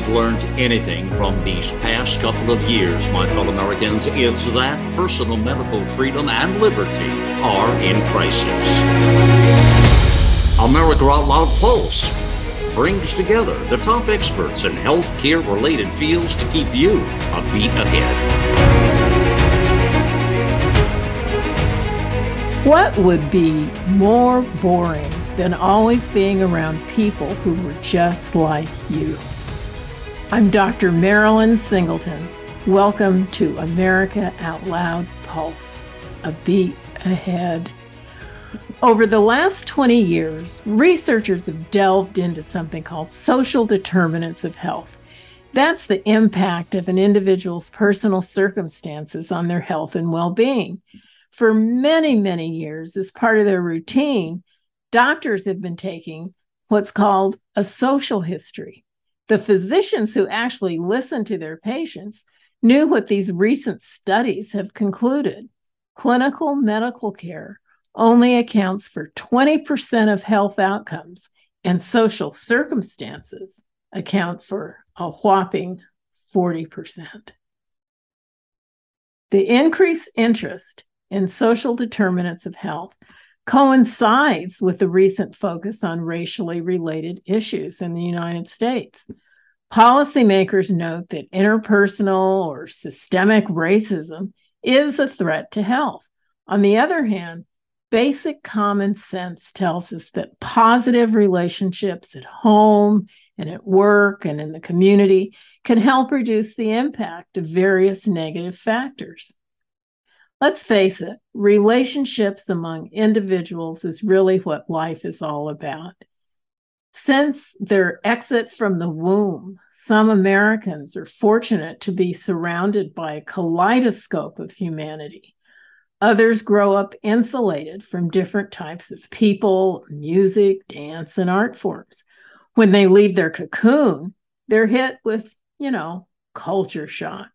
we've learned anything from these past couple of years, my fellow Americans, it's that personal medical freedom and liberty are in crisis. America Out Loud Pulse brings together the top experts in healthcare related fields to keep you a beat ahead. What would be more boring than always being around people who were just like you? I'm Dr. Marilyn Singleton. Welcome to America Out Loud Pulse, a beat ahead. Over the last 20 years, researchers have delved into something called social determinants of health. That's the impact of an individual's personal circumstances on their health and well being. For many, many years, as part of their routine, doctors have been taking what's called a social history the physicians who actually listened to their patients knew what these recent studies have concluded. Clinical medical care only accounts for 20% of health outcomes, and social circumstances account for a whopping 40%. The increased interest in social determinants of health coincides with the recent focus on racially related issues in the United States. Policymakers note that interpersonal or systemic racism is a threat to health. On the other hand, basic common sense tells us that positive relationships at home and at work and in the community can help reduce the impact of various negative factors. Let's face it, relationships among individuals is really what life is all about. Since their exit from the womb, some Americans are fortunate to be surrounded by a kaleidoscope of humanity. Others grow up insulated from different types of people, music, dance, and art forms. When they leave their cocoon, they're hit with, you know, culture shock.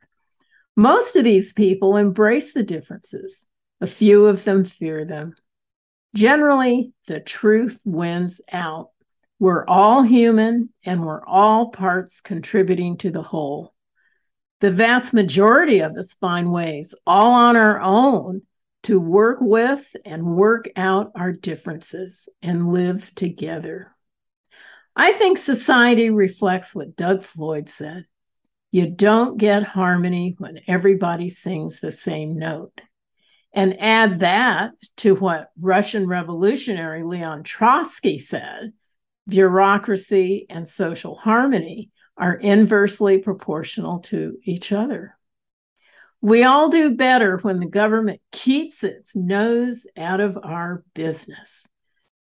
Most of these people embrace the differences, a few of them fear them. Generally, the truth wins out. We're all human and we're all parts contributing to the whole. The vast majority of us find ways, all on our own, to work with and work out our differences and live together. I think society reflects what Doug Floyd said you don't get harmony when everybody sings the same note. And add that to what Russian revolutionary Leon Trotsky said bureaucracy and social harmony are inversely proportional to each other. We all do better when the government keeps its nose out of our business.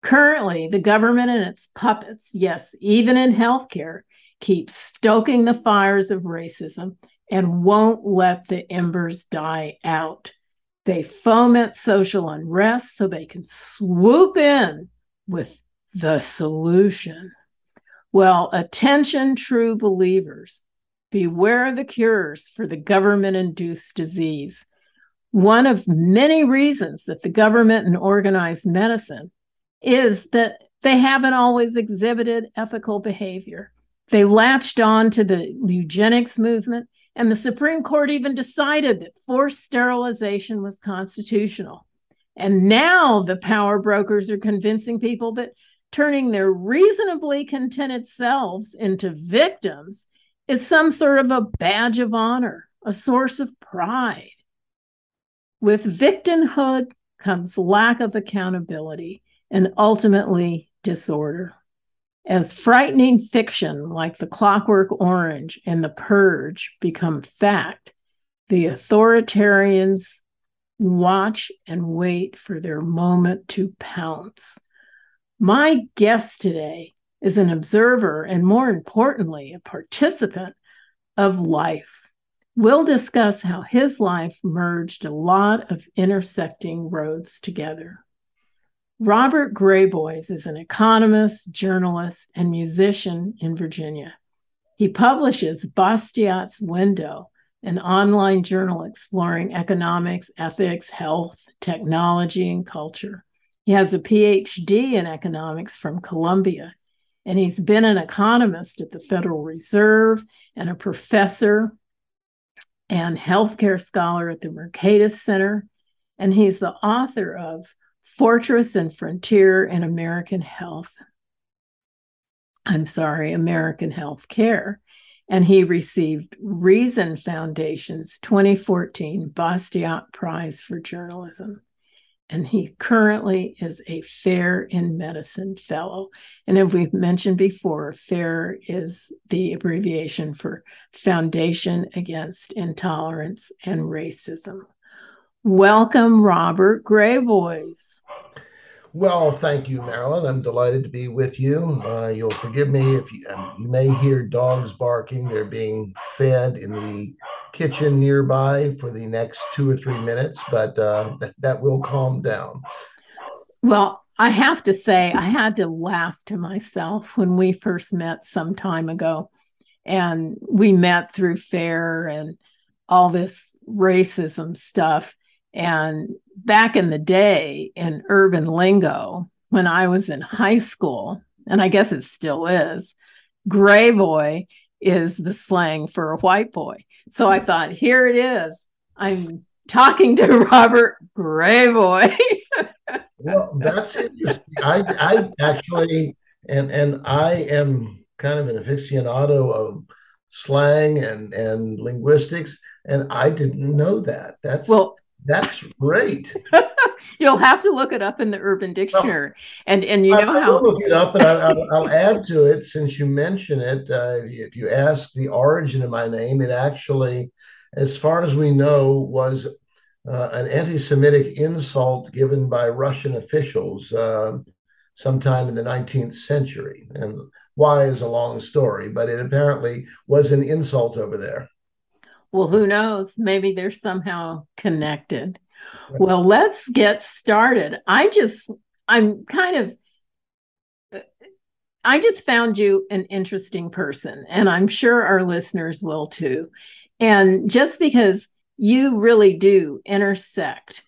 Currently, the government and its puppets, yes, even in healthcare, keep stoking the fires of racism and won't let the embers die out. They foment social unrest so they can swoop in with the solution. Well, attention, true believers. Beware the cures for the government induced disease. One of many reasons that the government and organized medicine is that they haven't always exhibited ethical behavior. They latched on to the eugenics movement, and the Supreme Court even decided that forced sterilization was constitutional. And now the power brokers are convincing people that turning their reasonably contented selves into victims is some sort of a badge of honor, a source of pride. With victimhood comes lack of accountability and ultimately disorder as frightening fiction like The Clockwork Orange and The Purge become fact, the authoritarians watch and wait for their moment to pounce. My guest today is an observer and, more importantly, a participant of life. We'll discuss how his life merged a lot of intersecting roads together. Robert Graboyes is an economist, journalist, and musician in Virginia. He publishes Bastiat's Window, an online journal exploring economics, ethics, health, technology, and culture. He has a PhD in economics from Columbia. And he's been an economist at the Federal Reserve and a professor and healthcare scholar at the Mercatus Center. And he's the author of Fortress and Frontier in American Health. I'm sorry, American Health Care. And he received Reason Foundation's 2014 Bastiat Prize for Journalism and he currently is a FAIR in Medicine Fellow. And as we've mentioned before, FAIR is the abbreviation for Foundation Against Intolerance and Racism. Welcome, Robert Graboyes. Well, thank you, Marilyn. I'm delighted to be with you. Uh, you'll forgive me if you, um, you may hear dogs barking. They're being fed in the kitchen nearby for the next two or three minutes, but uh, that, that will calm down. Well, I have to say, I had to laugh to myself when we first met some time ago. And we met through FAIR and all this racism stuff. And back in the day in urban lingo, when I was in high school, and I guess it still is, gray boy is the slang for a white boy. So I thought, here it is. I'm talking to Robert Grayboy. well, that's interesting. I, I actually, and and I am kind of an aficionado of slang and and linguistics, and I didn't know that. That's well, that's great. You'll have to look it up in the Urban Dictionary, well, and and you know I, how. I'll look it up, and I, will add to it since you mention it. Uh, if you ask the origin of my name, it actually, as far as we know, was uh, an anti-Semitic insult given by Russian officials uh, sometime in the 19th century, and why is a long story, but it apparently was an insult over there. Well, who knows? Maybe they're somehow connected. Well, let's get started. I just, I'm kind of, I just found you an interesting person, and I'm sure our listeners will too. And just because you really do intersect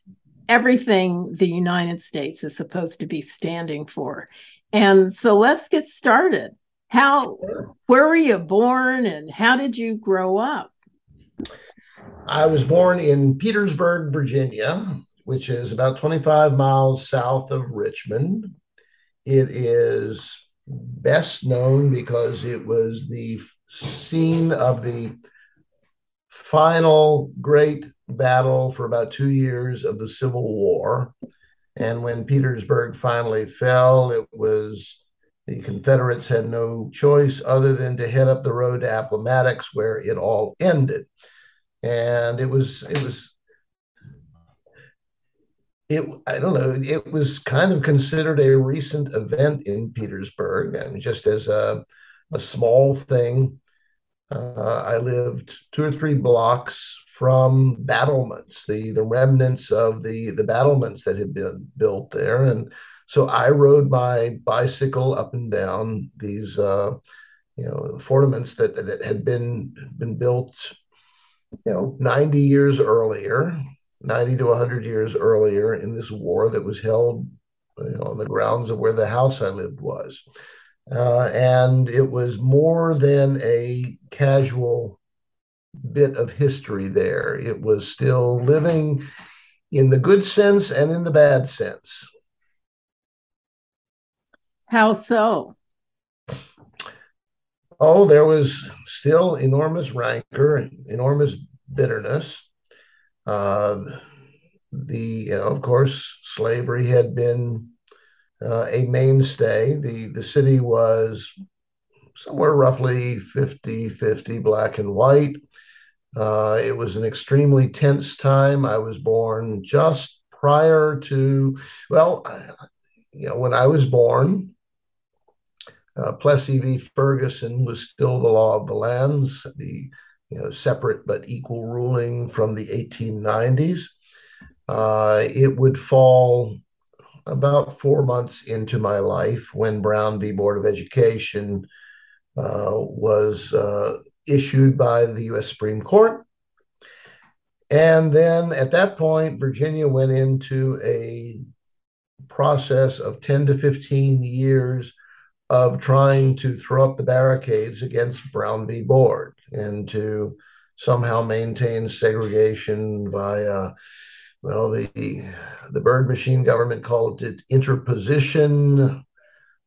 everything the United States is supposed to be standing for. And so let's get started. How, where were you born and how did you grow up? I was born in Petersburg, Virginia, which is about 25 miles south of Richmond. It is best known because it was the scene of the final great battle for about two years of the Civil War. And when Petersburg finally fell, it was the Confederates had no choice other than to head up the road to Appomattox, where it all ended. And it was it was it I don't know it was kind of considered a recent event in Petersburg. And just as a a small thing uh, I lived two or three blocks from battlements the the remnants of the the battlements that had been built there. And so I rode my bicycle up and down these uh, you know fortiments that that had been been built you know, 90 years earlier, 90 to 100 years earlier in this war that was held you know, on the grounds of where the house I lived was. Uh, and it was more than a casual bit of history there. It was still living in the good sense and in the bad sense. How so? Oh, there was still enormous rancor, enormous bitterness. Uh, the you know, of course, slavery had been uh, a mainstay. The the city was somewhere roughly 50 50 black and white. Uh, it was an extremely tense time. I was born just prior to, well, you know, when I was born, uh, Plessy v. Ferguson was still the law of the lands, the you know, separate but equal ruling from the 1890s. Uh, it would fall about four months into my life when Brown v. Board of Education uh, was uh, issued by the U.S. Supreme Court. And then at that point, Virginia went into a process of 10 to 15 years of trying to throw up the barricades against Brown v. Board and to somehow maintain segregation via well the the Byrd machine government called it interposition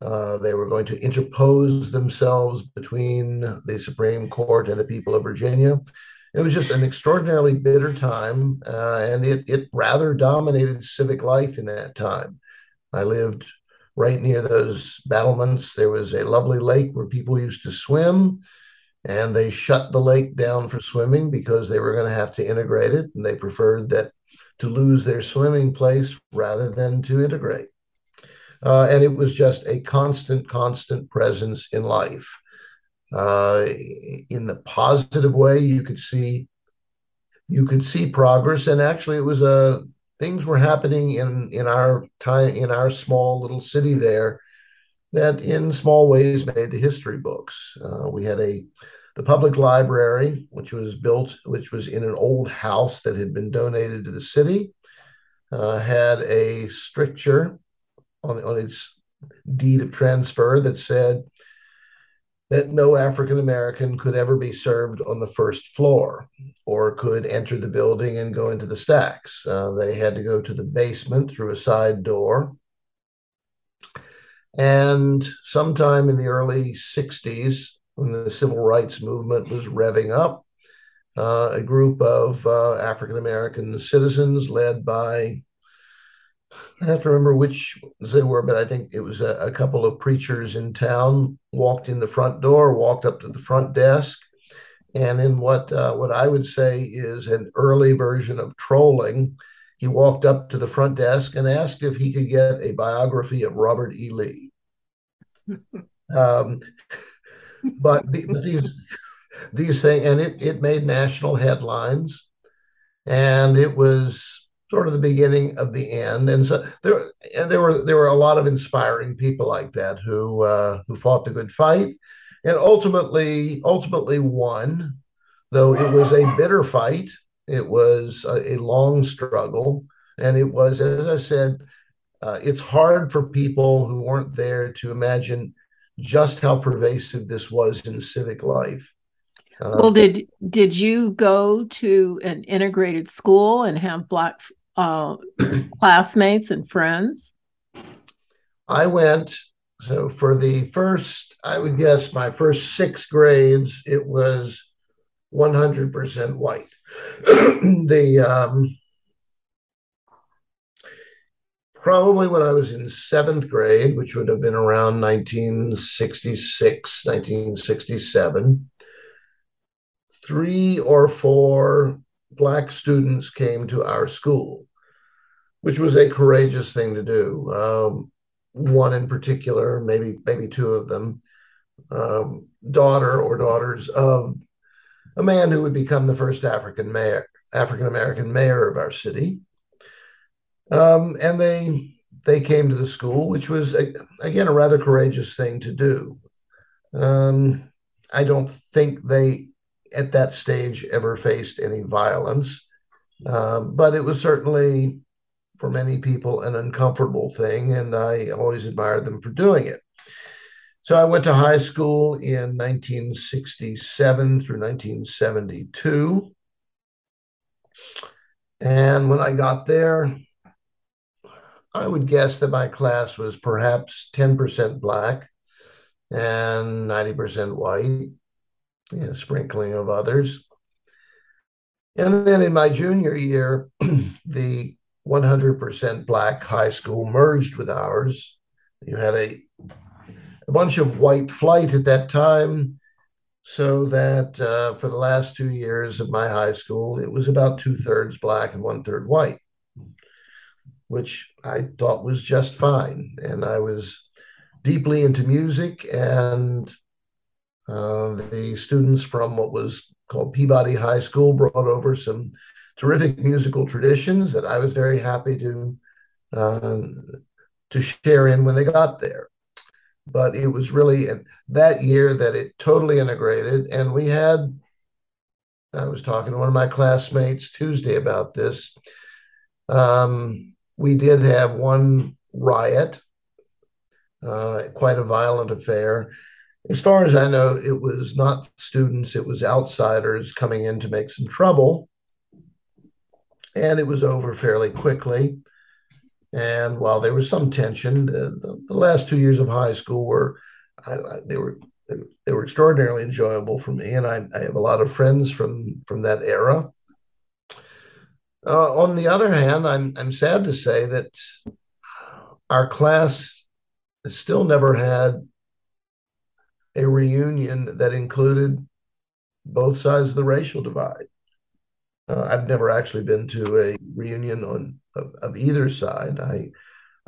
uh, they were going to interpose themselves between the Supreme Court and the people of Virginia. It was just an extraordinarily bitter time, uh, and it, it rather dominated civic life in that time. I lived right near those battlements. There was a lovely lake where people used to swim, and they shut the lake down for swimming because they were going to have to integrate it, and they preferred that to lose their swimming place rather than to integrate. Uh, and it was just a constant, constant presence in life. Uh, in the positive way, you could see you could see progress, and actually, it was a things were happening in in our time in our small little city there that, in small ways, made the history books. Uh, we had a the public library, which was built, which was in an old house that had been donated to the city, uh, had a stricture on, on its deed of transfer that said that no African American could ever be served on the first floor or could enter the building and go into the stacks. Uh, they had to go to the basement through a side door. And sometime in the early 60s, when the civil rights movement was revving up, uh, a group of uh, African American citizens led by I have to remember which they were, but I think it was a, a, couple of preachers in town walked in the front door, walked up to the front desk, and in what uh, what I would say is an early version of trolling, he walked up to the front desk and asked if he could get a biography of Robert E. Lee. um, but, the, these these things, and it it made national headlines, and it was sort of the beginning of the end. And so there, and there were there were a lot of inspiring people like that who uh, who fought the good fight, and ultimately ultimately won. Though it was a bitter fight, it was a, a long struggle, and it was, as I said, uh, it's hard for people who weren't there to imagine just how pervasive this was in civic life. Uh, well, did did you go to an integrated school and have black uh, classmates and friends? I went, so for the first, I would guess my first six grades, it was 100% white. the, um, probably when I was in seventh grade, which would have been around 1966, 1967, three or four Black students came to our school, which was a courageous thing to do. Um, one in particular, maybe maybe two of them, um, daughter or daughters of a man who would become the first African mayor, African American mayor of our city. Um, and they they came to the school, which was again a rather courageous thing to do. Um, I don't think they at that stage ever faced any violence. Um, but it was certainly, for many people, an uncomfortable thing, and I always admired them for doing it. So I went to high school in 1967 through 1972. And when I got there, I would guess that my class was perhaps 10% black and 90% white you know, sprinkling of others. And then in my junior year, the 100% black high school merged with ours. You had a, a bunch of white flight at that time, so that uh, for the last two years of my high school, it was about two thirds black and one third white, which I thought was just fine. And I was deeply into music and uh, the students from what was called Peabody High School brought over some terrific musical traditions that I was very happy to uh, to share in when they got there. But it was really that year that it totally integrated, and we had. I was talking to one of my classmates Tuesday about this. Um, we did have one riot uh, quite a violent affair. As far as I know, it was not students, it was outsiders coming in to make some trouble. And it was over fairly quickly. And while there was some tension, the, the, the last two years of high school were, I, I, they were they were extraordinarily enjoyable for me, and I, I have a lot of friends from from that era. Uh, on the other hand, I'm I'm sad to say that our class still never had a reunion that included both sides of the racial divide. Uh, I've never actually been to a reunion on of, of, either side. I,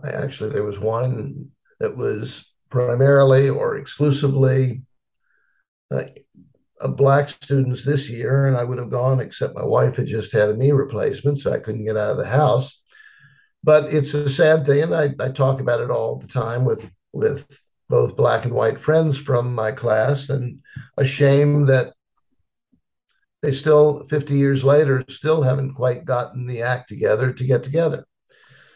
I actually there was one that was primarily or exclusively uh, black students this year, and I would have gone except my wife had just had a knee replacement, so I couldn't get out of the house. But it's a sad thing, and I, I talk about it all the time with with both black and white friends from my class, and a shame that they still 50 years later still haven't quite gotten the act together to get together.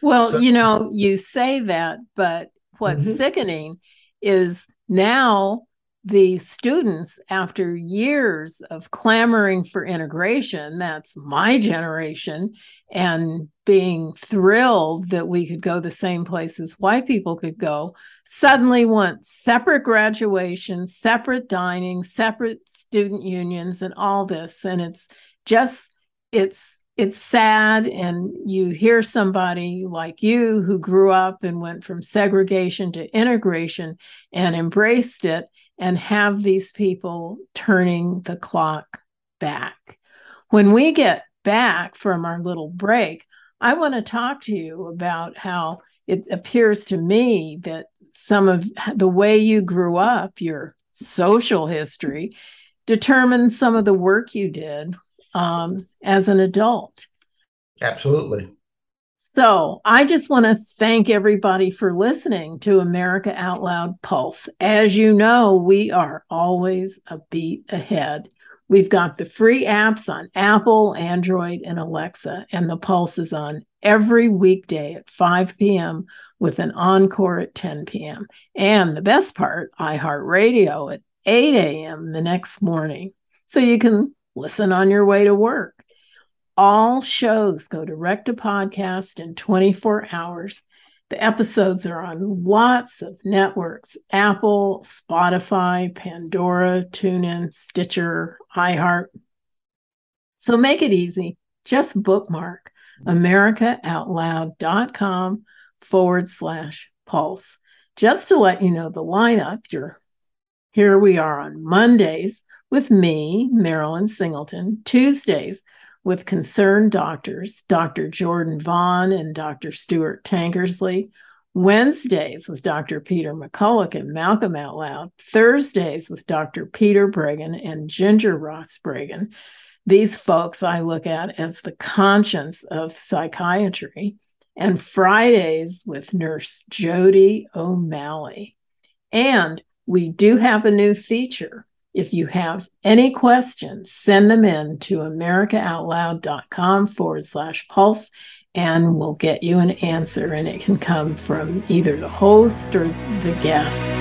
Well, so, you know, you say that, but what's mm-hmm. sickening is now these students, after years of clamoring for integration, that's my generation, and being thrilled that we could go the same places white people could go, suddenly want separate graduation, separate dining, separate student unions, and all this. And it's just, it's, it's sad and you hear somebody like you who grew up and went from segregation to integration and embraced it and have these people turning the clock back. When we get back from our little break, I want to talk to you about how it appears to me that some of the way you grew up, your social history, determines some of the work you did um, as an adult. Absolutely. So I just want to thank everybody for listening to America Out Loud Pulse. As you know, we are always a beat ahead. We've got the free apps on Apple, Android, and Alexa, and the Pulse is on every weekday at 5 p.m. with an encore at 10 p.m. And the best part, iHeartRadio at 8 a.m. the next morning. So you can listen on your way to work. All shows go direct to podcast in 24 hours. The episodes are on lots of networks Apple, Spotify, Pandora, TuneIn, Stitcher, iHeart. So make it easy. Just bookmark americaoutloud.com forward slash pulse. Just to let you know the lineup, you're here we are on Mondays with me, Marilyn Singleton, Tuesdays with concerned doctors, Dr. Jordan Vaughn and Dr. Stuart Tankersley. Wednesdays with Dr. Peter McCullough and Malcolm Out Loud. Thursdays with Dr. Peter Breggin and Ginger Ross Breggin. These folks I look at as the conscience of psychiatry. And Fridays with Nurse Jodi O'Malley. And we do have a new feature if you have any questions, send them in to americaoutloud.com forward slash pulse and we'll get you an answer. And it can come from either the host or the guest.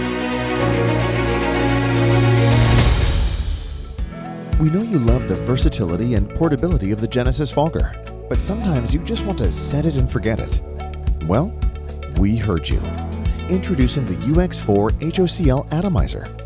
We know you love the versatility and portability of the Genesis Fogger, but sometimes you just want to set it and forget it. Well, we heard you. Introducing the UX4 HOCL Atomizer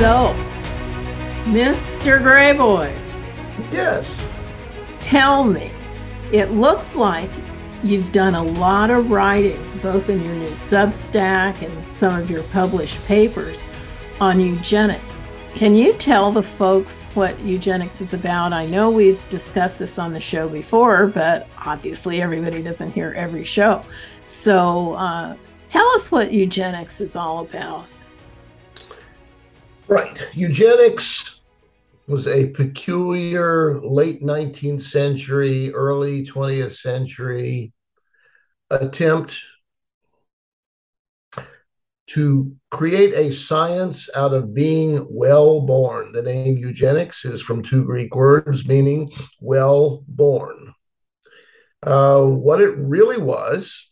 So, Mr. Graboyes, Yes. tell me, it looks like you've done a lot of writings, both in your new Substack and some of your published papers on eugenics. Can you tell the folks what eugenics is about? I know we've discussed this on the show before, but obviously everybody doesn't hear every show. So uh, tell us what eugenics is all about. Right. Eugenics was a peculiar late 19th century, early 20th century attempt to create a science out of being well born. The name eugenics is from two Greek words meaning well born. Uh, what it really was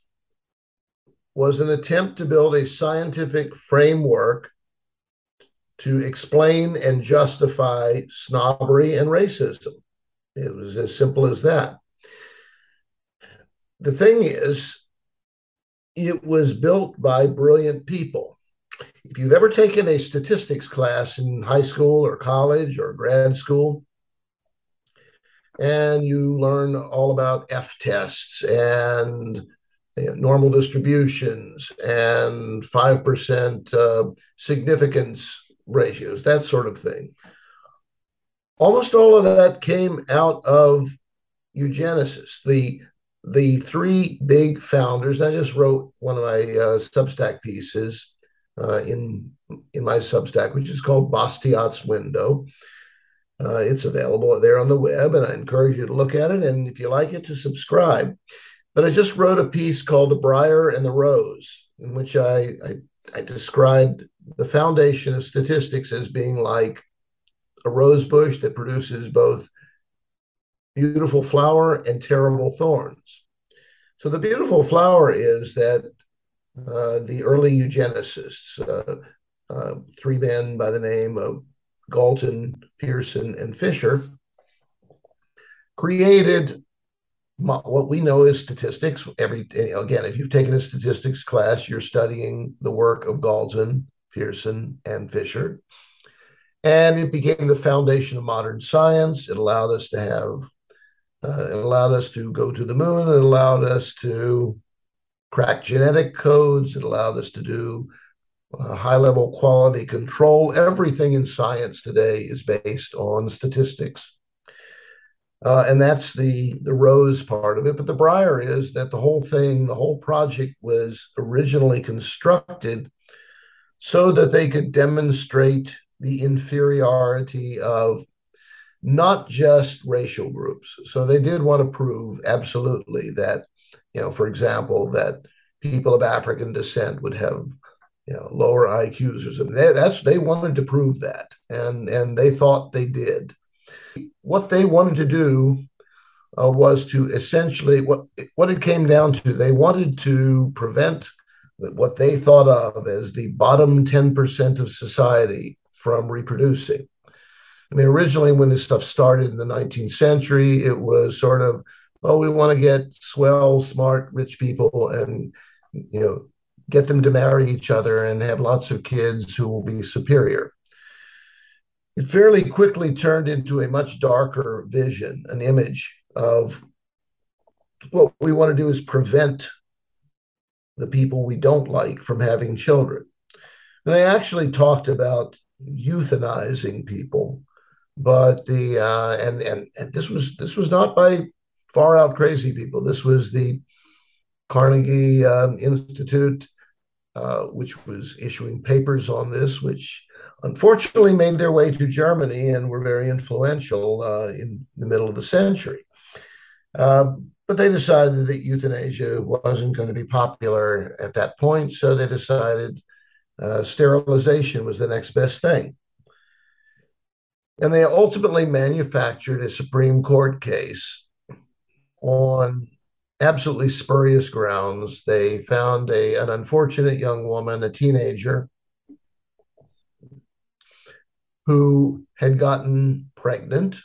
was an attempt to build a scientific framework to explain and justify snobbery and racism. It was as simple as that. The thing is, it was built by brilliant people. If you've ever taken a statistics class in high school or college or grad school, and you learn all about F tests and normal distributions and 5% uh, significance ratios, that sort of thing. Almost all of that came out of eugenicists. The the three big founders. I just wrote one of my uh, Substack pieces uh, in in my Substack, which is called Bastiat's Window. Uh, it's available there on the web, and I encourage you to look at it. And if you like it, to subscribe. But I just wrote a piece called "The Briar and the Rose," in which I, I, I described the foundation of statistics as being like a rose bush that produces both beautiful flower and terrible thorns. So the beautiful flower is that uh, the early eugenicists, uh, uh, three men by the name of Galton, Pearson, and Fisher, created what we know is statistics. Every again, if you've taken a statistics class, you're studying the work of Galton, Pearson, and Fisher. And it became the foundation of modern science. It allowed us to have, uh, it allowed us to go to the moon. It allowed us to crack genetic codes. It allowed us to do uh, high level quality control. Everything in science today is based on statistics. Uh, and that's the the rose part of it. But the briar is that the whole thing, the whole project was originally constructed so that they could demonstrate the inferiority of not just racial groups. So they did want to prove absolutely that, you know, for example, that people of African descent would have, you know, lower IQs or something. They, that's they wanted to prove that, and and they thought they did. What they wanted to do uh, was to essentially what what it came down to. They wanted to prevent what they thought of as the bottom 10% of society from reproducing. I mean, originally, when this stuff started in the 19th century, it was sort of, oh, we want to get swell, smart, rich people and, you know, get them to marry each other and have lots of kids who will be superior. It fairly quickly turned into a much darker vision, an image of what we want to do is prevent the people we don't like from having children. And they actually talked about euthanizing people, but the uh, and, and and this was this was not by far out crazy people. This was the Carnegie um, Institute, uh, which was issuing papers on this, which unfortunately made their way to Germany and were very influential uh, in the middle of the century. Uh, but they decided that euthanasia wasn't going to be popular at that point. So they decided Uh, sterilization was the next best thing. And they ultimately manufactured a Supreme Court case on absolutely spurious grounds. They found a, an unfortunate young woman, a teenager, who had gotten pregnant.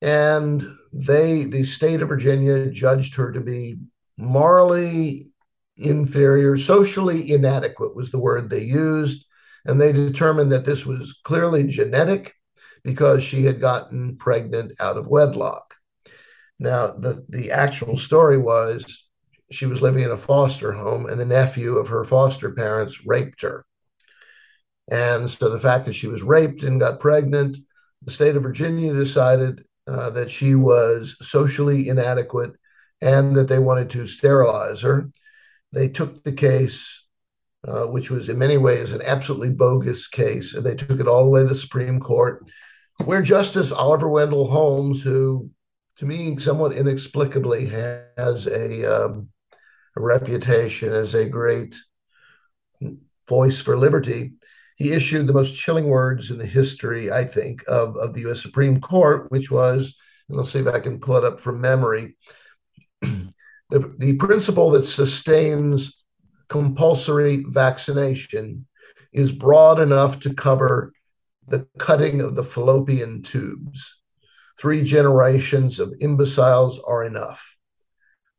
And they, the state of Virginia, judged her to be morally inferior, socially inadequate was the word they used. And they determined that this was clearly genetic because she had gotten pregnant out of wedlock. Now, the, the actual story was she was living in a foster home, and the nephew of her foster parents raped her. And so the fact that she was raped and got pregnant, the state of Virginia decided uh, that she was socially inadequate and that they wanted to sterilize her. They took the case, uh, which was in many ways an absolutely bogus case, and they took it all the way to the Supreme Court, where Justice Oliver Wendell Holmes, who to me somewhat inexplicably has a, um, a reputation as a great voice for liberty, he issued the most chilling words in the history, I think, of, of the US Supreme Court, which was, and I'll see if I can pull it up from memory, the, the principle that sustains compulsory vaccination is broad enough to cover the cutting of the fallopian tubes. Three generations of imbeciles are enough.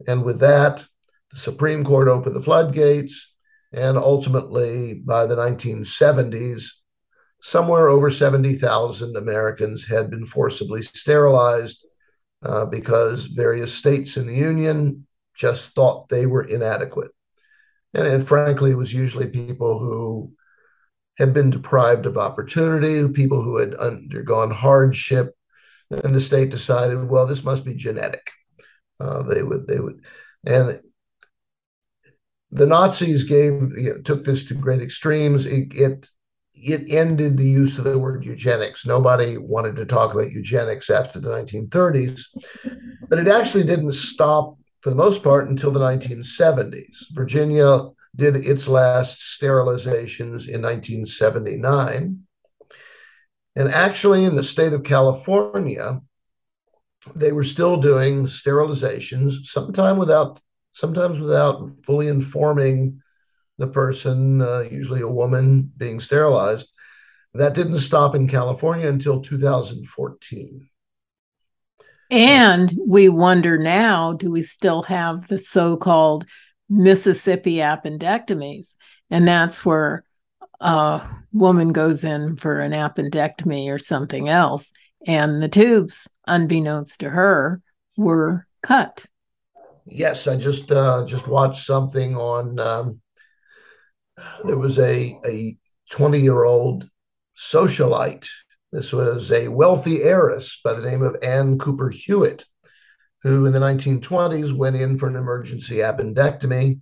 And with that, the Supreme Court opened the floodgates, and ultimately, by the 1970s, somewhere over 70,000 Americans had been forcibly sterilized uh, because various states in the Union just thought they were inadequate. And, and frankly, it was usually people who had been deprived of opportunity, people who had undergone hardship, and the state decided, well, this must be genetic. Uh, they would, they would, and the Nazis gave took this to great extremes. It, it it ended the use of the word eugenics. Nobody wanted to talk about eugenics after the 1930s, but it actually didn't stop for the most part until the 1970s. Virginia did its last sterilizations in 1979. And actually, in the state of California, they were still doing sterilizations, sometime without, sometimes without fully informing the person, uh, usually a woman, being sterilized. That didn't stop in California until 2014. And we wonder now do we still have the so called Mississippi appendectomies? And that's where a woman goes in for an appendectomy or something else, and the tubes, unbeknownst to her, were cut. Yes, I just uh, just watched something on um, there was a a 20 year old socialite. This was a wealthy heiress by the name of Ann Cooper Hewitt, who in the 1920s went in for an emergency appendectomy.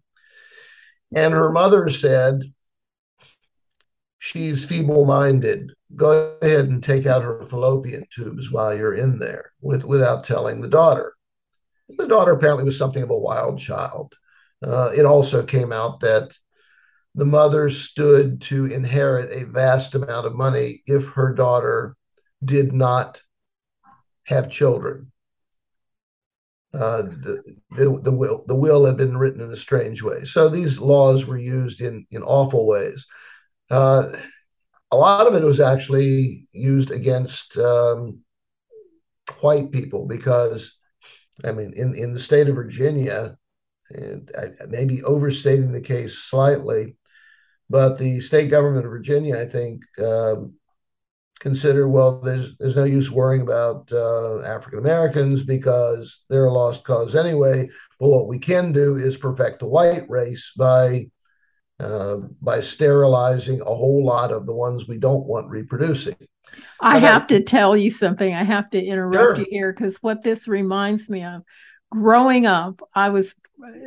And her mother said, She's feeble minded. Go ahead and take out her fallopian tubes while you're in there with, without telling the daughter. The daughter apparently was something of a wild child. Uh, it also came out that the mother stood to inherit a vast amount of money if her daughter did not have children. Uh, the, the, the, will, the will had been written in a strange way. So these laws were used in, in awful ways. Uh, a lot of it was actually used against um, white people because, I mean, in, in the state of Virginia, and I, maybe overstating the case slightly, but the state government of Virginia, I think, um, consider well, there's there's no use worrying about uh, African Americans because they're a lost cause anyway. But what we can do is perfect the white race by uh, by sterilizing a whole lot of the ones we don't want reproducing. I have to tell you something. I have to interrupt sure. you here because what this reminds me of growing up, I was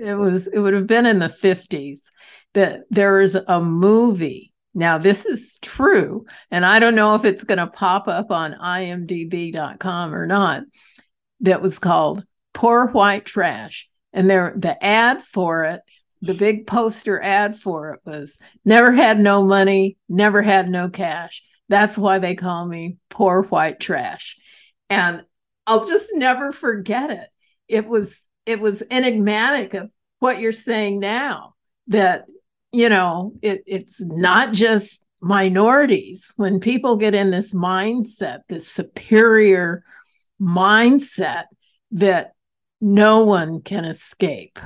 it was it would have been in the 50s that there is a movie. Now, this is true, and I don't know if it's going to pop up on imdb.com or not, that was called Poor White Trash. And there, the ad for it the big poster ad for it was never had no money, never had no cash. That's why they call me poor white trash. And I'll just never forget it. It was it was enigmatic of what you're saying now that you know it, it's not just minorities when people get in this mindset this superior mindset that no one can escape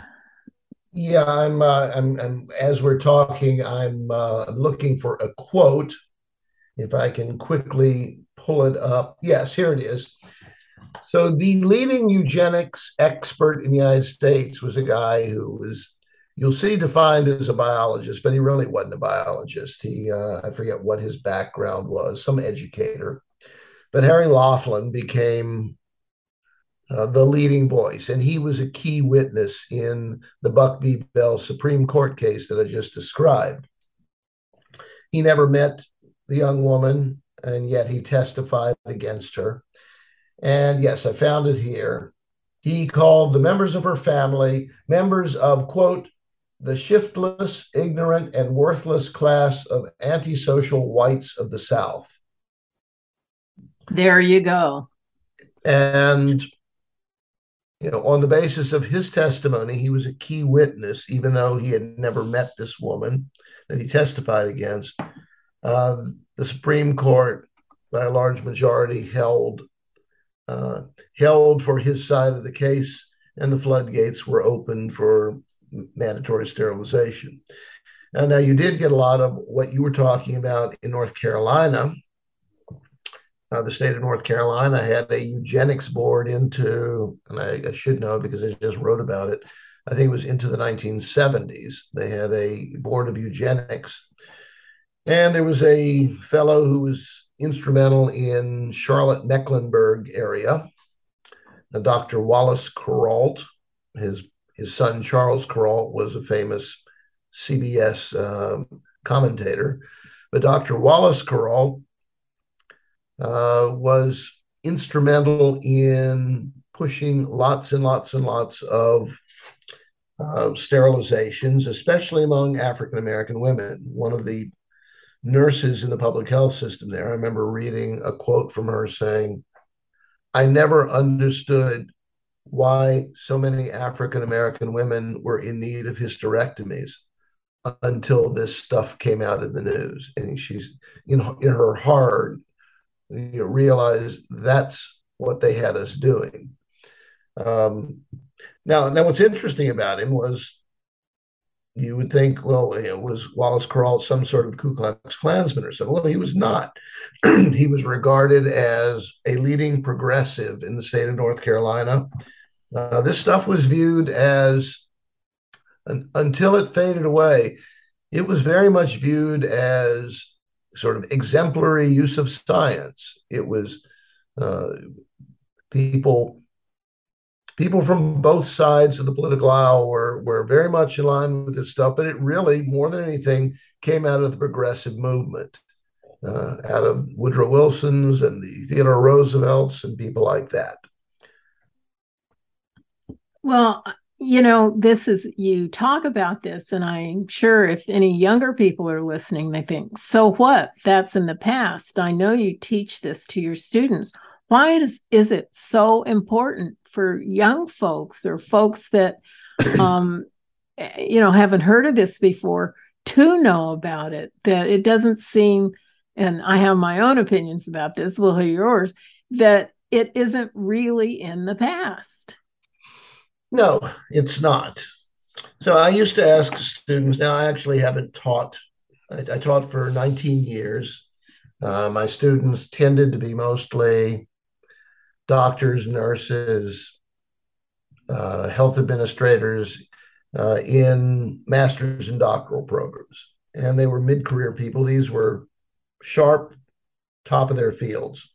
yeah i'm uh, I'm, I'm as we're talking i'm uh, looking for a quote if i can quickly pull it up yes here it is so the leading eugenics expert in the united states was a guy who was you'll see defined as a biologist, but he really wasn't a biologist. He, uh, I forget what his background was, some educator. But Harry Laughlin became uh, the leading voice, and he was a key witness in the Buck v. Bell Supreme Court case that I just described. He never met the young woman, and yet he testified against her. And yes, I found it here. He called the members of her family members of, quote, the shiftless, ignorant, and worthless class of antisocial whites of the South. There you go. And, you know, on the basis of his testimony, he was a key witness, even though he had never met this woman that he testified against. Uh, the Supreme Court, by a large majority, held uh, held for his side of the case, and the floodgates were opened for mandatory sterilization. And now you did get a lot of what you were talking about in North Carolina. Uh, the state of North Carolina had a eugenics board into, and I, I, should know because I just wrote about it. I think it was into the 1970s. They had a board of eugenics. And there was a fellow who was instrumental in Charlotte Mecklenburg area, Dr. Wallace Kuralt. His his son Charles Kuralt was a famous CBS uh, commentator, but Dr. Wallace Kuralt uh, was instrumental in pushing lots and lots and lots of uh, sterilizations, especially among African American women. One of the nurses in the public health system there, I remember reading a quote from her saying, I never understood why so many African American women were in need of hysterectomies until this stuff came out in the news. And she's in, in her heart, you know, realized that's what they had us doing. Um, now, now, what's interesting about him was you would think, well, it was Wallace Kuralt some sort of Ku Klux Klansman or something. Well, he was not. he was regarded as a leading progressive in the state of North Carolina. Uh, this stuff was viewed as, un, until it faded away, it was very much viewed as sort of exemplary use of science. It was uh, people people from both sides of the political aisle were were very much in line with this stuff, but it really, more than anything, came out of the progressive movement, uh, out of Woodrow Wilson's and the Theodore Roosevelt's and people like that. Well, you know, this is you talk about this, and I'm sure if any younger people are listening, they think, so what? That's in the past. I know you teach this to your students. Why is, is it so important for young folks or folks that, um, you know, haven't heard of this before to know about it? That it doesn't seem, and I have my own opinions about this, we'll hear yours, that it isn't really in the past. No, it's not. So I used to ask students, now I actually haven't taught, I, I taught for 19 years. Uh, my students tended to be mostly doctors, nurses, uh, health administrators uh, in master's and doctoral programs. And they were mid career people. These were sharp, top of their fields.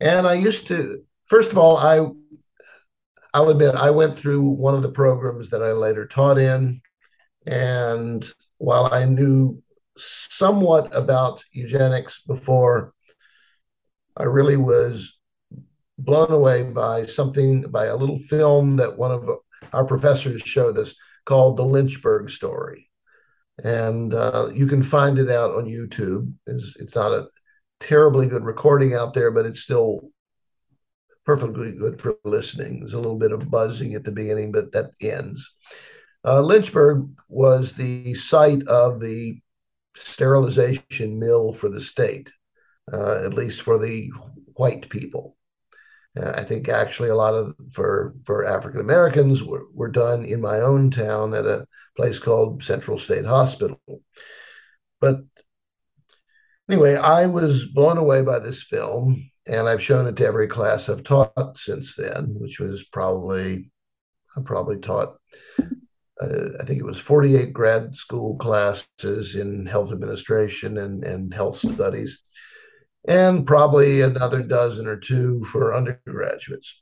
And I used to, first of all, I I'll admit I went through one of the programs that I later taught in. And while I knew somewhat about eugenics before, I really was blown away by something, by a little film that one of our professors showed us called The Lynchburg Story. And uh, you can find it out on YouTube. It's, it's not a terribly good recording out there, but it's still perfectly good for listening. There's a little bit of buzzing at the beginning, but that ends. Uh, Lynchburg was the site of the sterilization mill for the state, uh, at least for the white people. Uh, I think actually a lot of for for African Americans were, were done in my own town at a place called Central State Hospital. But anyway, I was blown away by this film, and I've shown it to every class I've taught since then, which was probably I probably taught. Uh, I think it was 48 grad school classes in health administration and, and health studies and probably another dozen or two for undergraduates.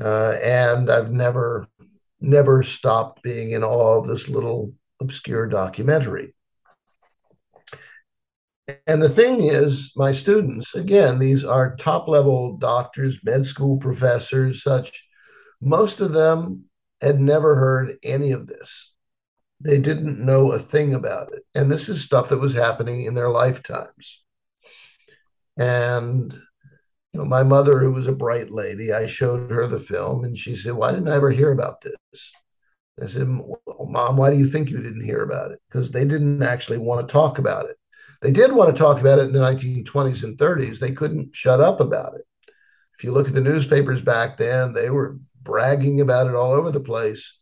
Uh, and I've never, never stopped being in awe of this little obscure documentary. And the thing is, my students, again, these are top level doctors, med school professors, such, most of them had never heard any of this. They didn't know a thing about it. And this is stuff that was happening in their lifetimes. And you know, my mother, who was a bright lady, I showed her the film, and she said, "Why didn't I ever hear about this?" I said, well, "Mom, why do you think you didn't hear about it? Because they didn't actually want to talk about it. They did want to talk about it in the 1920s and 30s. They couldn't shut up about it. If you look at the newspapers back then, they were bragging about it all over the place.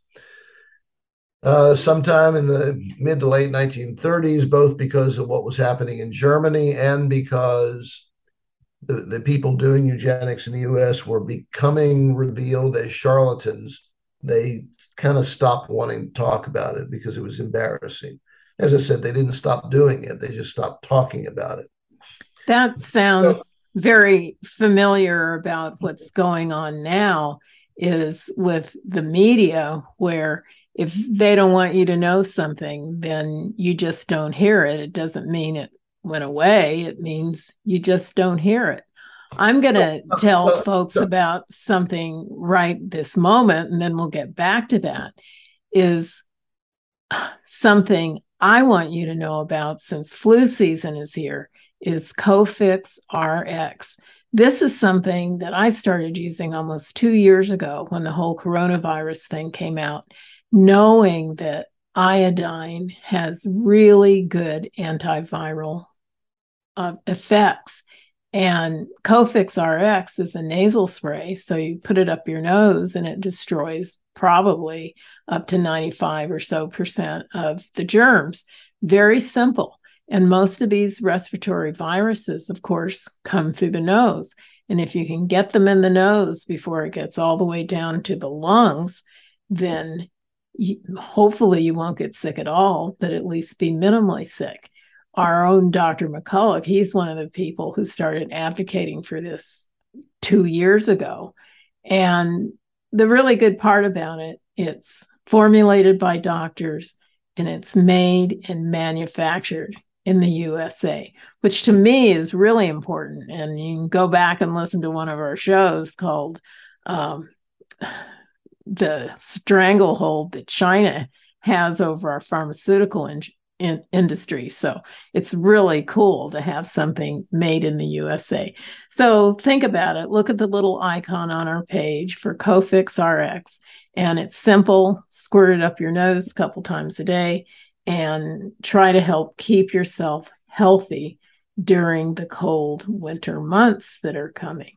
Uh, sometime in the mid to late 1930s, both because of what was happening in Germany and because the, the people doing eugenics in the US were becoming revealed as charlatans. They kind of stopped wanting to talk about it because it was embarrassing. As I said, they didn't stop doing it, they just stopped talking about it. That sounds so, very familiar about what's going on now is with the media where if they don't want you to know something, then you just don't hear it. It doesn't mean it went away, it means you just don't hear it. I'm going to tell folks about something right this moment, and then we'll get back to that. Is something I want you to know about since flu season is here is Cofix RX. This is something that I started using almost two years ago when the whole coronavirus thing came out knowing that iodine has really good antiviral uh, effects. And Cofix RX is a nasal spray. So you put it up your nose and it destroys probably up to 95 or so percent of the germs. Very simple. And most of these respiratory viruses, of course, come through the nose. And if you can get them in the nose before it gets all the way down to the lungs, then hopefully you won't get sick at all, but at least be minimally sick. Our own Dr. McCullough, he's one of the people who started advocating for this two years ago. And the really good part about it, it's formulated by doctors and it's made and manufactured in the USA, which to me is really important. And you can go back and listen to one of our shows called um, the stranglehold that China has over our pharmaceutical in, in, industry. So it's really cool to have something made in the USA. So think about it. Look at the little icon on our page for Cofix RX, and it's simple. Squirt it up your nose a couple times a day, and try to help keep yourself healthy during the cold winter months that are coming.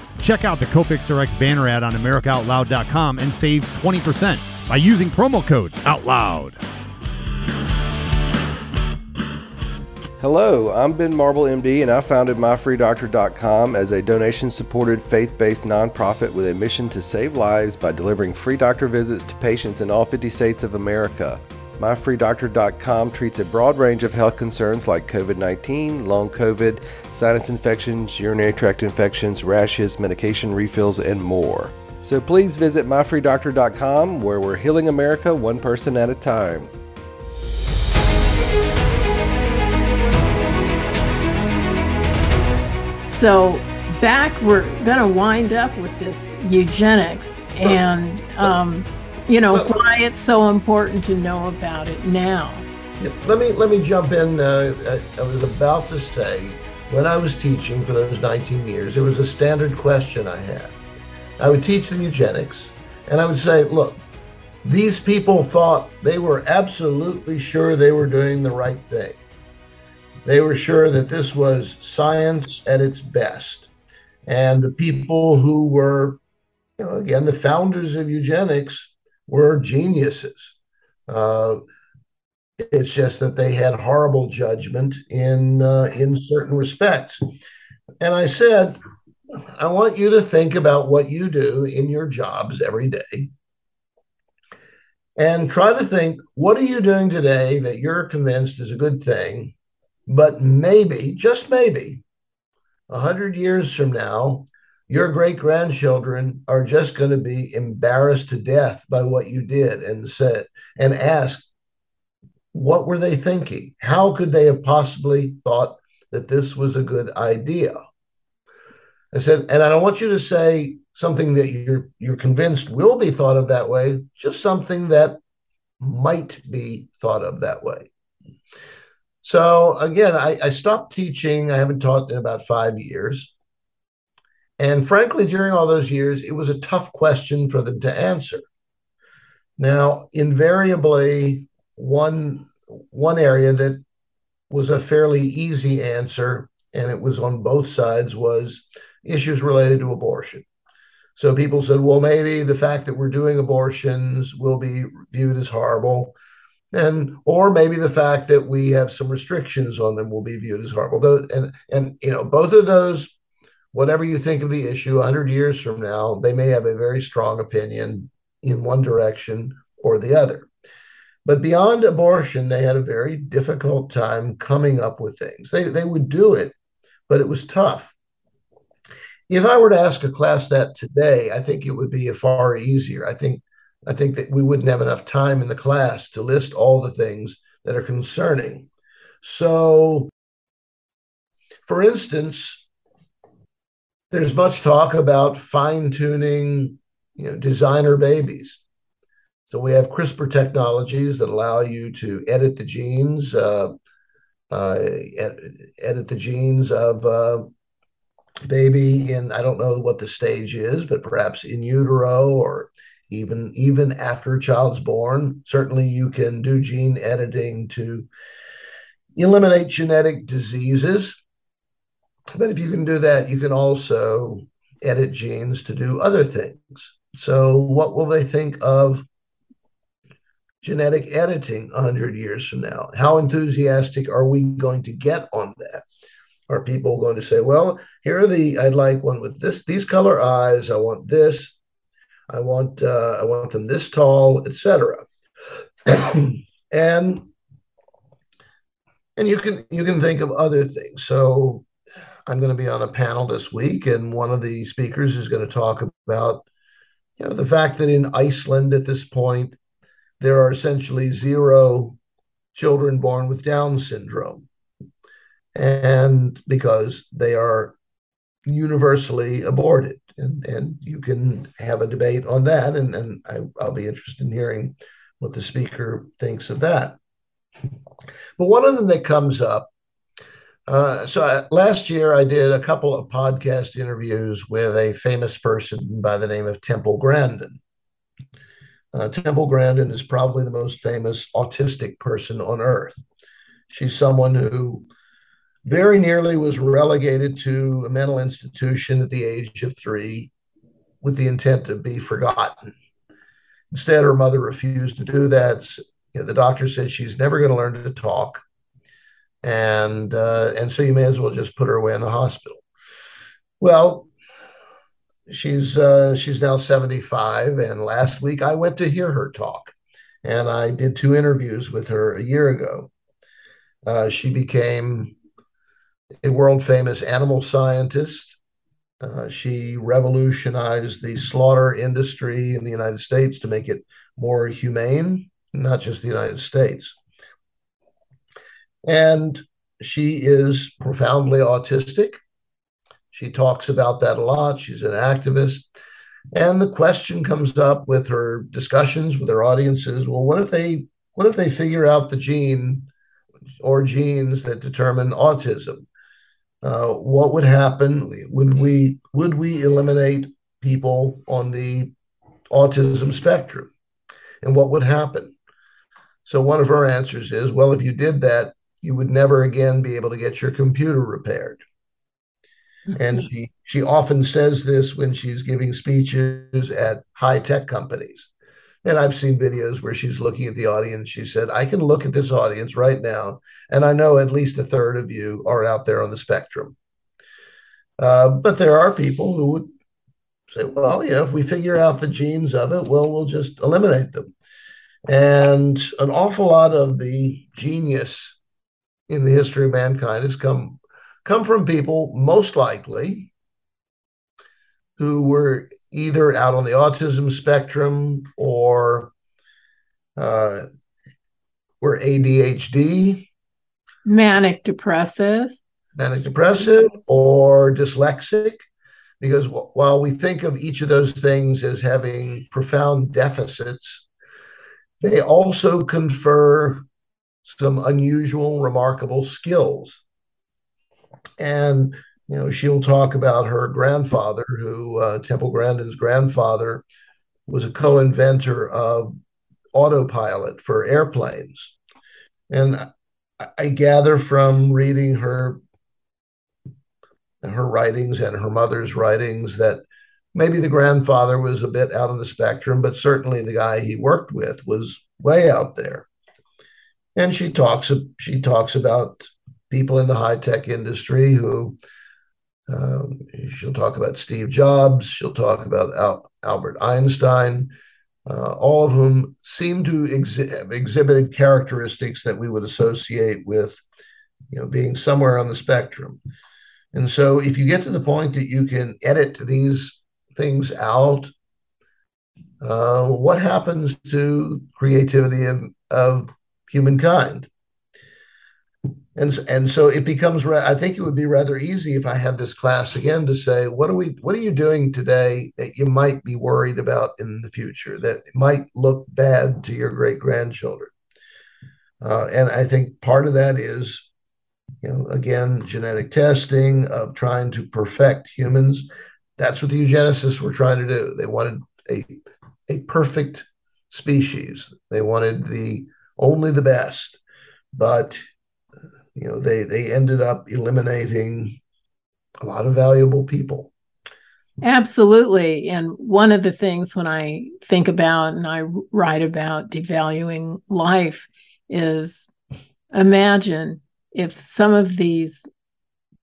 Check out the Cofix RX banner ad on AmericaOutloud.com and save 20% by using promo code OUTLOUD. Hello, I'm Ben Marble, MD, and I founded MyFreeDoctor.com as a donation supported faith based nonprofit with a mission to save lives by delivering free doctor visits to patients in all 50 states of America. MyFreeDoctor.com treats a broad range of health concerns like COVID 19, long COVID, sinus infections, urinary tract infections, rashes, medication refills, and more. So please visit MyFreeDoctor.com where we're healing America one person at a time. So, back, we're going to wind up with this eugenics and, um, you know, why it's so important to know about it now. Let me let me jump in. Uh, I, I was about to say, when I was teaching for those 19 years, it was a standard question I had. I would teach them eugenics, and I would say, look, these people thought they were absolutely sure they were doing the right thing. They were sure that this was science at its best. And the people who were, you know, again, the founders of eugenics were geniuses. Uh, it's just that they had horrible judgment in uh, in certain respects. And I said, I want you to think about what you do in your jobs every day and try to think what are you doing today that you're convinced is a good thing but maybe, just maybe, a hundred years from now, your great grandchildren are just going to be embarrassed to death by what you did and said and ask, what were they thinking? How could they have possibly thought that this was a good idea? I said, and I don't want you to say something that you're you're convinced will be thought of that way, just something that might be thought of that way. So again, I, I stopped teaching. I haven't taught in about five years. And frankly, during all those years, it was a tough question for them to answer. Now, invariably, one one area that was a fairly easy answer, and it was on both sides, was issues related to abortion. So people said, well, maybe the fact that we're doing abortions will be viewed as horrible and or maybe the fact that we have some restrictions on them will be viewed as horrible. And and you know both of those, whatever you think of the issue, 100 years from now, they may have a very strong opinion in one direction or the other. But beyond abortion, they had a very difficult time coming up with things. They they would do it, but it was tough. If I were to ask a class that today, I think it would be far easier. I think I think that we wouldn't have enough time in the class to list all the things that are concerning. So, for instance, there's much talk about fine tuning, you know, designer babies. So we have CRISPR technologies that allow you to edit the genes, uh, uh, edit the genes of baby in I don't know what the stage is, but perhaps in utero or even even after a child's born. Certainly, you can do gene editing to eliminate genetic diseases. But if you can do that, you can also edit genes to do other things. So, what will they think of genetic editing 100 years from now? How enthusiastic are we going to get on that? Are people going to say, well, here are the, I'd like one with this, these color eyes, I want this, I want uh, I want them this tall, etc. and and you can you can think of other things. So I'm going to be on a panel this week, and one of the speakers is going to talk about you know the fact that in Iceland at this point there are essentially zero children born with Down syndrome, and because they are universally aborted and and you can have a debate on that, and and I, I'll be interested in hearing what the speaker thinks of that. But one of them that comes up. Uh, so I, last year I did a couple of podcast interviews with a famous person by the name of Temple Grandin. Uh, Temple Grandin is probably the most famous autistic person on earth. She's someone who very nearly was relegated to a mental institution at the age of three with the intent to be forgotten. Instead, her mother refused to do that. You know, the doctor said she's never going to learn to talk, and uh, and so you may as well just put her away in the hospital. Well, she's uh, she's now seventy five, and last week I went to hear her talk, and I did two interviews with her a year ago. Uh, she became a world famous animal scientist. Uh, she revolutionized the slaughter industry in the United States to make it more humane, not just the United States. And she is profoundly autistic. She talks about that a lot. She's an activist. And the question comes up with her discussions with her audiences well, what if they what if they figure out the gene or genes that determine autism? Uh, what would happen? Would we would we eliminate people on the autism spectrum? And what would happen? So one of her answers is, well, if you did that, you would never again be able to get your computer repaired. And mm-hmm. she she often says this when she's giving speeches at high tech companies. And I've seen videos where she's looking at the audience. She said, I can look at this audience right now, and I know at least a third of you are out there on the spectrum. Uh, but there are people who would say, well, yeah, if we figure out the genes of it, well, we'll just eliminate them. And an awful lot of the genius in the history of mankind has come come from people most likely who were either out on the autism spectrum or uh, were ADHD, manic depressive, manic depressive, or dyslexic. Because while we think of each of those things as having profound deficits, they also confer some unusual, remarkable skills. And you know, she'll talk about her grandfather, who uh, Temple Grandin's grandfather was a co-inventor of autopilot for airplanes. And I, I gather from reading her her writings and her mother's writings that maybe the grandfather was a bit out of the spectrum, but certainly the guy he worked with was way out there. And she talks she talks about people in the high tech industry who um, she'll talk about Steve Jobs. She'll talk about Al- Albert Einstein, uh, all of whom seem to exhi- characteristics that we would associate with, you know, being somewhere on the spectrum. And so, if you get to the point that you can edit these things out, uh, what happens to creativity of, of humankind? and and so it becomes i think it would be rather easy if i had this class again to say what are we what are you doing today that you might be worried about in the future that might look bad to your great grandchildren uh, and i think part of that is you know again genetic testing of trying to perfect humans. That's what the eugenicists were trying to do. They wanted a a perfect species. They wanted the only the best but you know they they ended up eliminating a lot of valuable people absolutely and one of the things when i think about and i write about devaluing life is imagine if some of these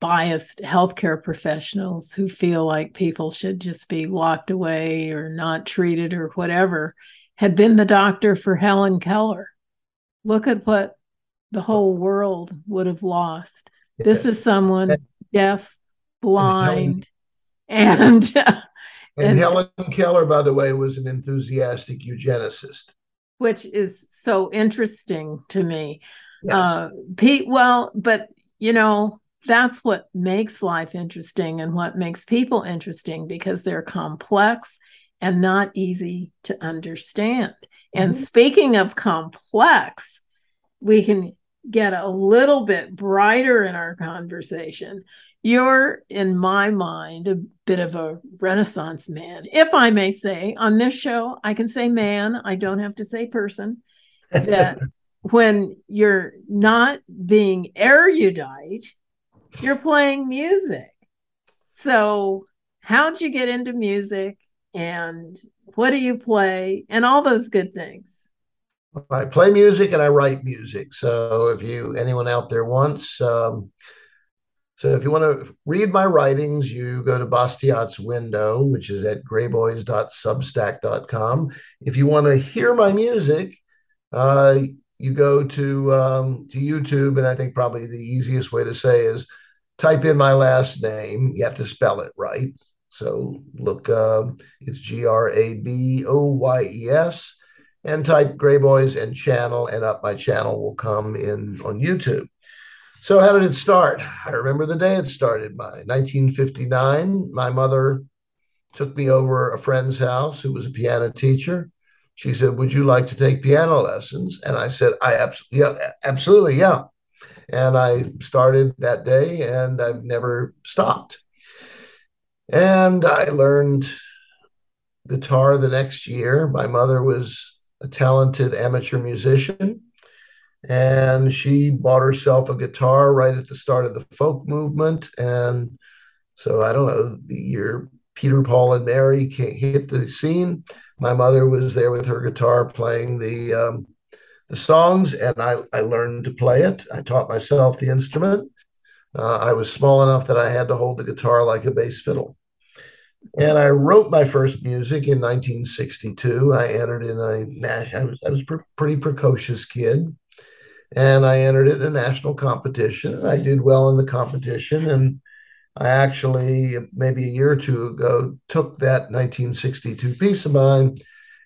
biased healthcare professionals who feel like people should just be locked away or not treated or whatever had been the doctor for Helen Keller. Look at what the whole world would have lost. Yeah. This is someone deaf, blind, and and, and, and Helen Keller, by the way, was an enthusiastic eugenicist, which is so interesting to me. Yes. Uh, Pete, well, but you know, that's what makes life interesting and what makes people interesting because they're complex and not easy to understand. Mm-hmm. And speaking of complex, we can get a little bit brighter in our conversation, you're, in my mind, a bit of a renaissance man. If I may say, on this show, I can say man, I don't have to say person. That when you're not being erudite, you're playing music. So, how'd you get into music? And what do you play? And all those good things. I play music and I write music. So if you anyone out there wants, um, so if you want to read my writings, you go to Bastiat's window, which is at graboyes.substack.com. If you want to hear my music, uh, you go to um, to YouTube, and I think probably the easiest way to say is type in my last name. You have to spell it right. So look, uh, it's G R A B O Y E S, and type Graboyes and channel, and up my channel will come in on YouTube. So how did it start? I remember the day it started. My 1959. My mother took me over a friend's house who was a piano teacher. She said, "Would you like to take piano lessons?" And I said, "I absolutely, yeah, absolutely, yeah." And I started that day, and I've never stopped. And I learned guitar the next year. My mother was a talented amateur musician and she bought herself a guitar right at the start of the folk movement. And so i don't know the year peter paul and mary hit the scene my mother was there with her guitar playing the um, the songs and I, I learned to play it. I taught myself the instrument uh, i was small enough that i had to hold the guitar like a bass fiddle and I wrote my first music in 1962. I entered in a I was I was a pretty precocious kid, and I entered in a national competition. I did well in the competition, and I actually maybe a year or two ago took that 1962 piece of mine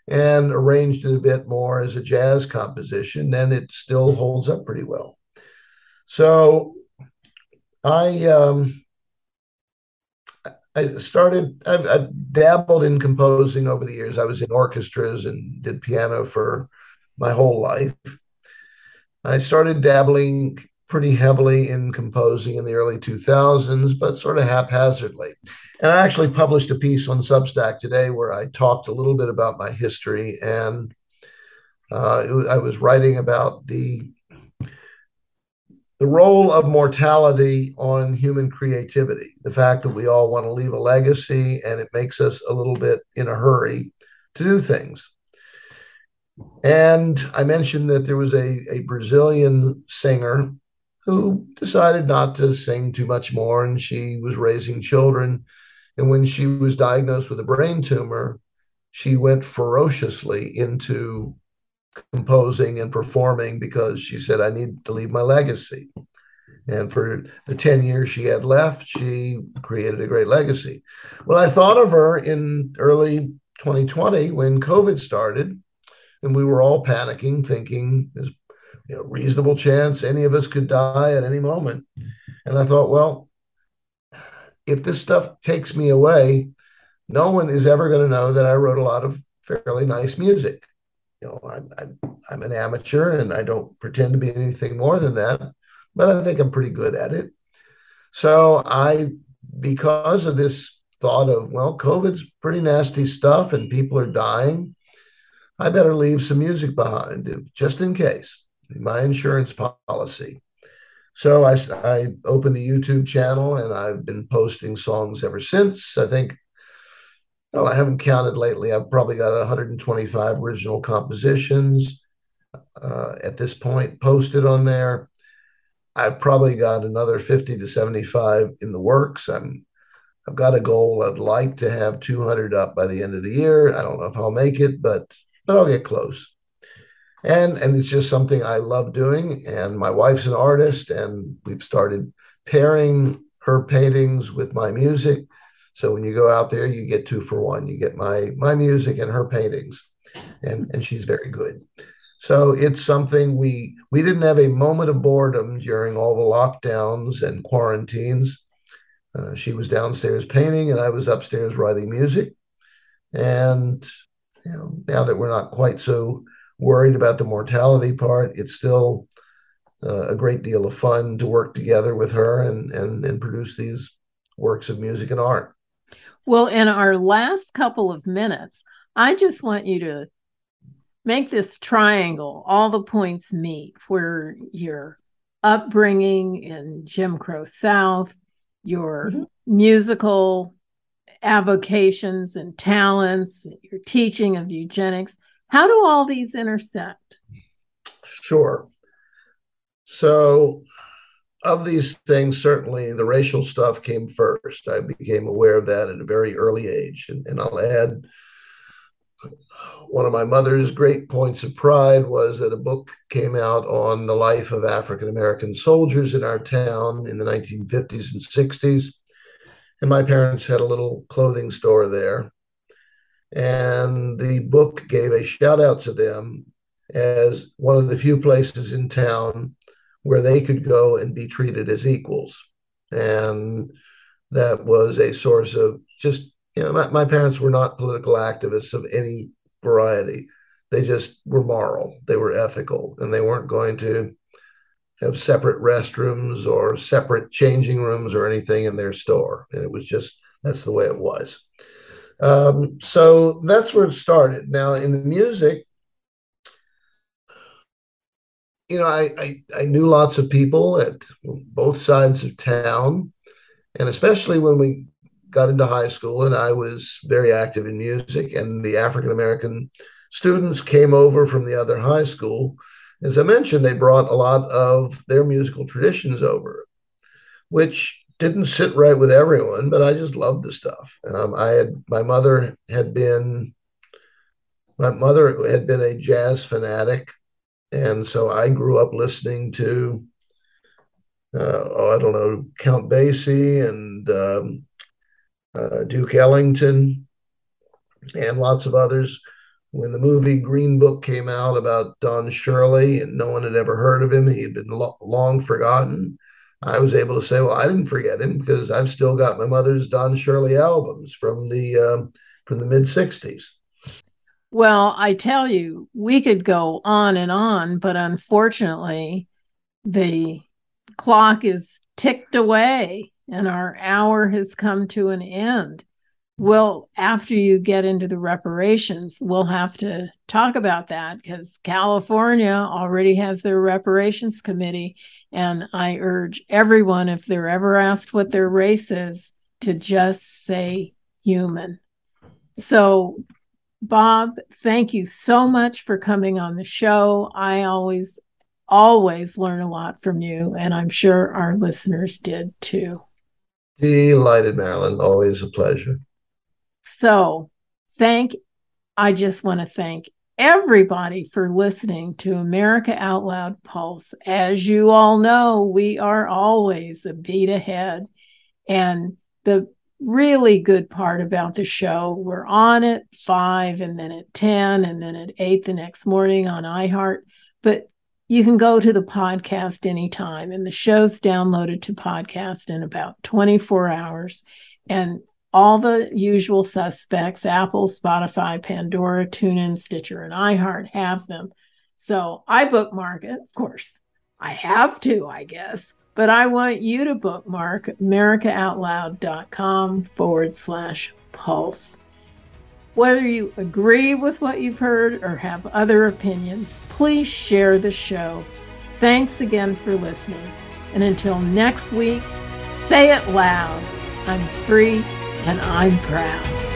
and arranged it a bit more as a jazz composition, and it still holds up pretty well. So I um, I started. I've, I've, dabbled in composing over the years. I was in orchestras and did piano for my whole life, I started dabbling pretty heavily in composing in the early 2000s, but sort of haphazardly. And I actually published a piece on Substack today where I talked a little bit about my history. And uh, I was writing about the the role of mortality on human creativity, the fact that we all want to leave a legacy and it makes us a little bit in a hurry to do things. And I mentioned that there was a, a Brazilian singer who decided not to sing too much more, and she was raising children. And when she was diagnosed with a brain tumor, she went ferociously into composing and performing because she said, I need to leave my legacy. And for the 10 years she had left, she created a great legacy. Well, I thought of her in early 2020 when COVID started and we were all panicking, thinking there's know, reasonable chance any of us could die at any moment. And I thought, well, if this stuff takes me away, no one is ever going to know that I wrote a lot of fairly nice music. You know, I'm, I'm, I'm an amateur and I don't pretend to be anything more than that, but I think I'm pretty good at it. So I, because of this thought of, well, COVID's pretty nasty stuff and people are dying. I better leave some music behind just in case, my insurance policy. So I, I opened the YouTube channel and I've been posting songs ever since. I think, well, I haven't counted lately. I've probably got 125 original compositions uh, at this point posted on there. I've probably got another 50 to 75 in the works. I'm I've got a goal. I'd like to have 200 up by the end of the year. I don't know if I'll make it, but but I'll get close. And and it's just something I love doing. And my wife's an artist, and we've started pairing her paintings with my music. So when you go out there, you get two for one. You get my my music and her paintings, and and she's very good. So it's something we we didn't have a moment of boredom during all the lockdowns and quarantines. Uh, she was downstairs painting, and I was upstairs writing music. And you know, now that we're not quite so worried about the mortality part, it's still uh, a great deal of fun to work together with her and, and and produce these works of music and art. Well, in our last couple of minutes, I just want you to make this triangle, all the points meet where your upbringing in Jim Crow South, your mm-hmm. musical avocations and talents, your teaching of eugenics. How do all these intersect? Sure. So, of these things, certainly the racial stuff came first. I became aware of that at a very early age. And, and I'll add one of my mother's great points of pride was that a book came out on the life of African American soldiers in our town in the 1950s and 60s. And my parents had a little clothing store there. And the book gave a shout out to them as one of the few places in town where they could go and be treated as equals. And that was a source of just, you know, my, my parents were not political activists of any variety. They just were moral, they were ethical, and they weren't going to have separate restrooms or separate changing rooms or anything in their store. And it was just, that's the way it was. Um, so that's where it started. Now, in the music, you know, I, I, I knew lots of people at both sides of town, and especially when we got into high school and I was very active in music, and the African American students came over from the other high school. As I mentioned, they brought a lot of their musical traditions over, which didn't sit right with everyone, but I just loved the stuff. Um, I had my mother had been my mother had been a jazz fanatic and so I grew up listening to, uh, oh, I don't know, Count Basie and um, uh, Duke Ellington and lots of others. When the movie Green Book came out about Don Shirley and no one had ever heard of him, he had been lo- long forgotten. I was able to say, well, I didn't forget him because I've still got my mother's Don Shirley albums from the uh, from the mid '60s. Well, I tell you, we could go on and on, but unfortunately, the clock is ticked away and our hour has come to an end. Well, after you get into the reparations, we'll have to talk about that because California already has their reparations committee. And I urge everyone, if they're ever asked what their race is, to just say human. So Bob, thank you so much for coming on the show. I always, always learn a lot from you, and I'm sure our listeners did too. Delighted, Marilyn. Always a pleasure. So, thank, I just want to thank everybody for listening to America Out Loud Pulse. As you all know, we are always a beat ahead. And the really good part about the show. We're on at five and then at 10 and then at eight the next morning on iHeart. But you can go to the podcast anytime, and the show's downloaded to podcast in about 24 hours. And all the usual suspects Apple, Spotify, Pandora, TuneIn, Stitcher, and iHeart have them. So I bookmark it, of course. I have to, I guess but I want you to bookmark americaoutloud.com forward slash pulse. Whether you agree with what you've heard or have other opinions, please share the show. Thanks again for listening. And until next week, say it loud I'm free and I'm proud.